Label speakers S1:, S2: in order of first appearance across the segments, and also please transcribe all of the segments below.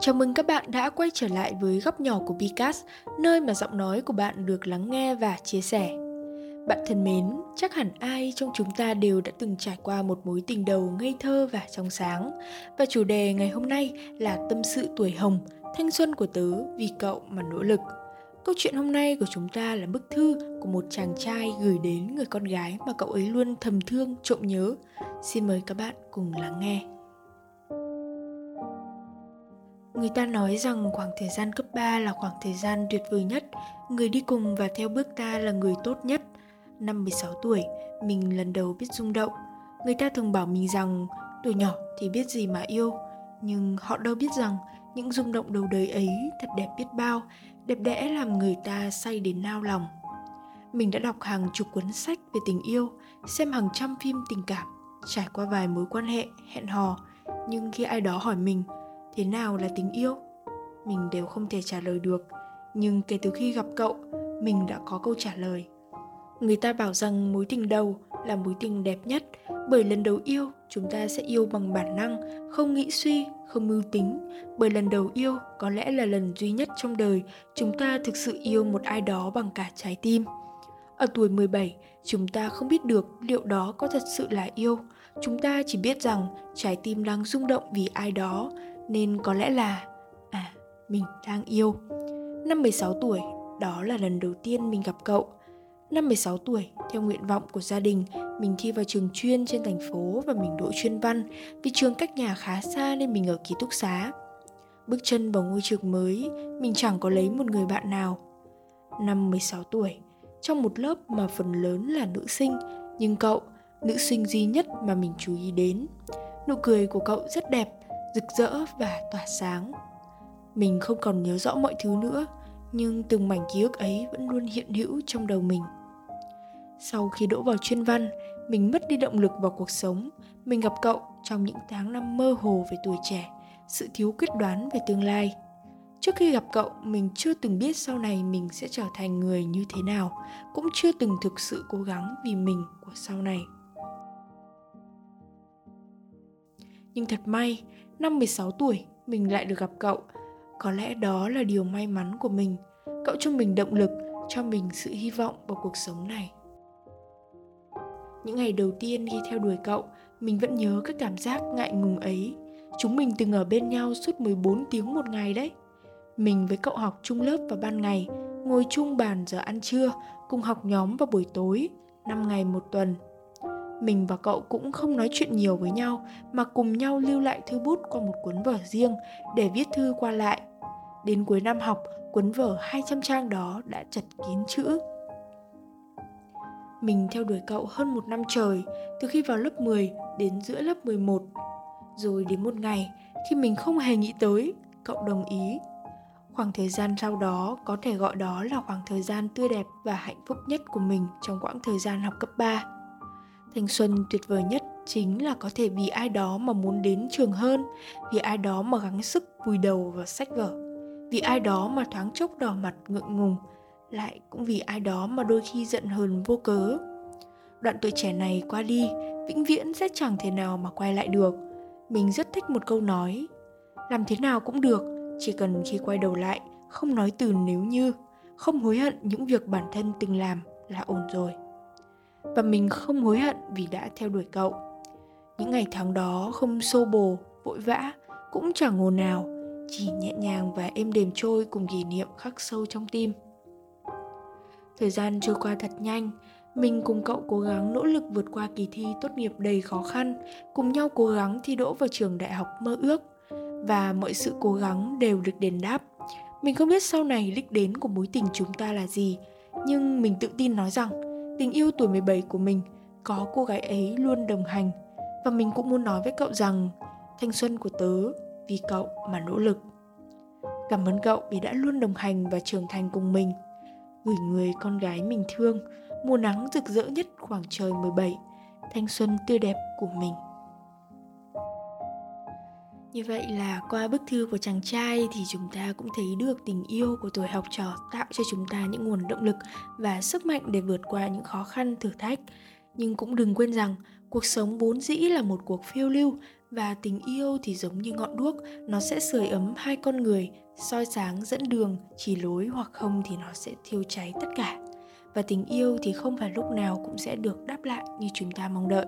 S1: Chào mừng các bạn đã quay trở lại với góc nhỏ của Picas, nơi mà giọng nói của bạn được lắng nghe và chia sẻ. Bạn thân mến, chắc hẳn ai trong chúng ta đều đã từng trải qua một mối tình đầu ngây thơ và trong sáng. Và chủ đề ngày hôm nay là tâm sự tuổi hồng, thanh xuân của tớ vì cậu mà nỗ lực. Câu chuyện hôm nay của chúng ta là bức thư của một chàng trai gửi đến người con gái mà cậu ấy luôn thầm thương, trộm nhớ. Xin mời các bạn cùng lắng nghe. Người ta nói rằng khoảng thời gian cấp 3 là khoảng thời gian tuyệt vời nhất, người đi cùng và theo bước ta là người tốt nhất. Năm 16 tuổi, mình lần đầu biết rung động. Người ta thường bảo mình rằng tuổi nhỏ thì biết gì mà yêu, nhưng họ đâu biết rằng những rung động đầu đời ấy thật đẹp biết bao, đẹp đẽ làm người ta say đến nao lòng. Mình đã đọc hàng chục cuốn sách về tình yêu, xem hàng trăm phim tình cảm, trải qua vài mối quan hệ, hẹn hò, nhưng khi ai đó hỏi mình thế nào là tình yêu? Mình đều không thể trả lời được nhưng kể từ khi gặp cậu mình đã có câu trả lời. Người ta bảo rằng mối tình đầu là mối tình đẹp nhất bởi lần đầu yêu chúng ta sẽ yêu bằng bản năng không nghĩ suy không mưu tính. Bởi lần đầu yêu có lẽ là lần duy nhất trong đời chúng ta thực sự yêu một ai đó bằng cả trái tim. Ở tuổi 17, chúng ta không biết được liệu đó có thật sự là yêu. Chúng ta chỉ biết rằng trái tim đang rung động vì ai đó, nên có lẽ là à mình đang yêu. Năm 16 tuổi, đó là lần đầu tiên mình gặp cậu. Năm 16 tuổi, theo nguyện vọng của gia đình, mình thi vào trường chuyên trên thành phố và mình đỗ chuyên văn vì trường cách nhà khá xa nên mình ở ký túc xá. Bước chân vào ngôi trường mới, mình chẳng có lấy một người bạn nào. Năm 16 tuổi, trong một lớp mà phần lớn là nữ sinh, nhưng cậu, nữ sinh duy nhất mà mình chú ý đến. Nụ cười của cậu rất đẹp rực rỡ và tỏa sáng. Mình không còn nhớ rõ mọi thứ nữa, nhưng từng mảnh ký ức ấy vẫn luôn hiện hữu trong đầu mình. Sau khi đỗ vào chuyên văn, mình mất đi động lực vào cuộc sống. Mình gặp cậu trong những tháng năm mơ hồ về tuổi trẻ, sự thiếu quyết đoán về tương lai. Trước khi gặp cậu, mình chưa từng biết sau này mình sẽ trở thành người như thế nào, cũng chưa từng thực sự cố gắng vì mình của sau này. Nhưng thật may năm 16 tuổi mình lại được gặp cậu. Có lẽ đó là điều may mắn của mình. Cậu cho mình động lực, cho mình sự hy vọng vào cuộc sống này. Những ngày đầu tiên khi theo đuổi cậu, mình vẫn nhớ các cảm giác ngại ngùng ấy. Chúng mình từng ở bên nhau suốt 14 tiếng một ngày đấy. Mình với cậu học chung lớp vào ban ngày, ngồi chung bàn giờ ăn trưa, cùng học nhóm vào buổi tối, 5 ngày một tuần mình và cậu cũng không nói chuyện nhiều với nhau mà cùng nhau lưu lại thư bút qua một cuốn vở riêng để viết thư qua lại. Đến cuối năm học, cuốn vở 200 trang đó đã chật kín chữ. Mình theo đuổi cậu hơn một năm trời, từ khi vào lớp 10 đến giữa lớp 11. Rồi đến một ngày, khi mình không hề nghĩ tới, cậu đồng ý. Khoảng thời gian sau đó có thể gọi đó là khoảng thời gian tươi đẹp và hạnh phúc nhất của mình trong quãng thời gian học cấp 3. Thanh xuân tuyệt vời nhất chính là có thể vì ai đó mà muốn đến trường hơn, vì ai đó mà gắng sức vùi đầu vào sách vở, vì ai đó mà thoáng chốc đỏ mặt ngượng ngùng, lại cũng vì ai đó mà đôi khi giận hờn vô cớ. Đoạn tuổi trẻ này qua đi, vĩnh viễn sẽ chẳng thể nào mà quay lại được. Mình rất thích một câu nói, làm thế nào cũng được, chỉ cần khi quay đầu lại, không nói từ nếu như, không hối hận những việc bản thân từng làm là ổn rồi và mình không hối hận vì đã theo đuổi cậu. Những ngày tháng đó không xô bồ, vội vã, cũng chẳng ồn nào chỉ nhẹ nhàng và êm đềm trôi cùng kỷ niệm khắc sâu trong tim. Thời gian trôi qua thật nhanh, mình cùng cậu cố gắng nỗ lực vượt qua kỳ thi tốt nghiệp đầy khó khăn, cùng nhau cố gắng thi đỗ vào trường đại học mơ ước, và mọi sự cố gắng đều được đền đáp. Mình không biết sau này đích đến của mối tình chúng ta là gì, nhưng mình tự tin nói rằng tình yêu tuổi 17 của mình có cô gái ấy luôn đồng hành và mình cũng muốn nói với cậu rằng thanh xuân của tớ vì cậu mà nỗ lực. Cảm ơn cậu vì đã luôn đồng hành và trưởng thành cùng mình. Gửi người con gái mình thương, mùa nắng rực rỡ nhất khoảng trời 17, thanh xuân tươi đẹp của mình. Như vậy là qua bức thư của chàng trai thì chúng ta cũng thấy được tình yêu của tuổi học trò tạo cho chúng ta những nguồn động lực và sức mạnh để vượt qua những khó khăn, thử thách. Nhưng cũng đừng quên rằng, cuộc sống vốn dĩ là một cuộc phiêu lưu và tình yêu thì giống như ngọn đuốc, nó sẽ sưởi ấm hai con người, soi sáng dẫn đường, chỉ lối hoặc không thì nó sẽ thiêu cháy tất cả và tình yêu thì không phải lúc nào cũng sẽ được đáp lại như chúng ta mong đợi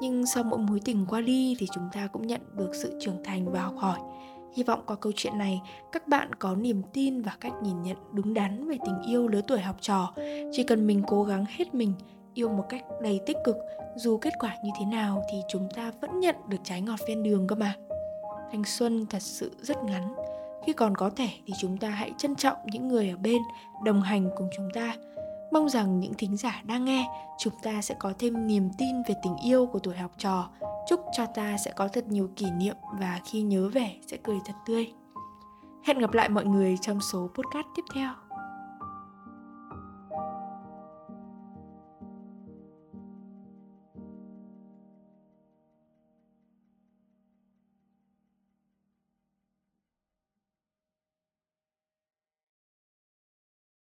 S1: nhưng sau mỗi mối tình qua đi thì chúng ta cũng nhận được sự trưởng thành và học hỏi. Hy vọng qua câu chuyện này, các bạn có niềm tin và cách nhìn nhận đúng đắn về tình yêu lứa tuổi học trò. Chỉ cần mình cố gắng hết mình, yêu một cách đầy tích cực, dù kết quả như thế nào thì chúng ta vẫn nhận được trái ngọt ven đường cơ mà. Thanh xuân thật sự rất ngắn. Khi còn có thể thì chúng ta hãy trân trọng những người ở bên, đồng hành cùng chúng ta mong rằng những thính giả đang nghe, chúng ta sẽ có thêm niềm tin về tình yêu của tuổi học trò. Chúc cho ta sẽ có thật nhiều kỷ niệm và khi nhớ về sẽ cười thật tươi. Hẹn gặp lại mọi người trong số podcast tiếp theo.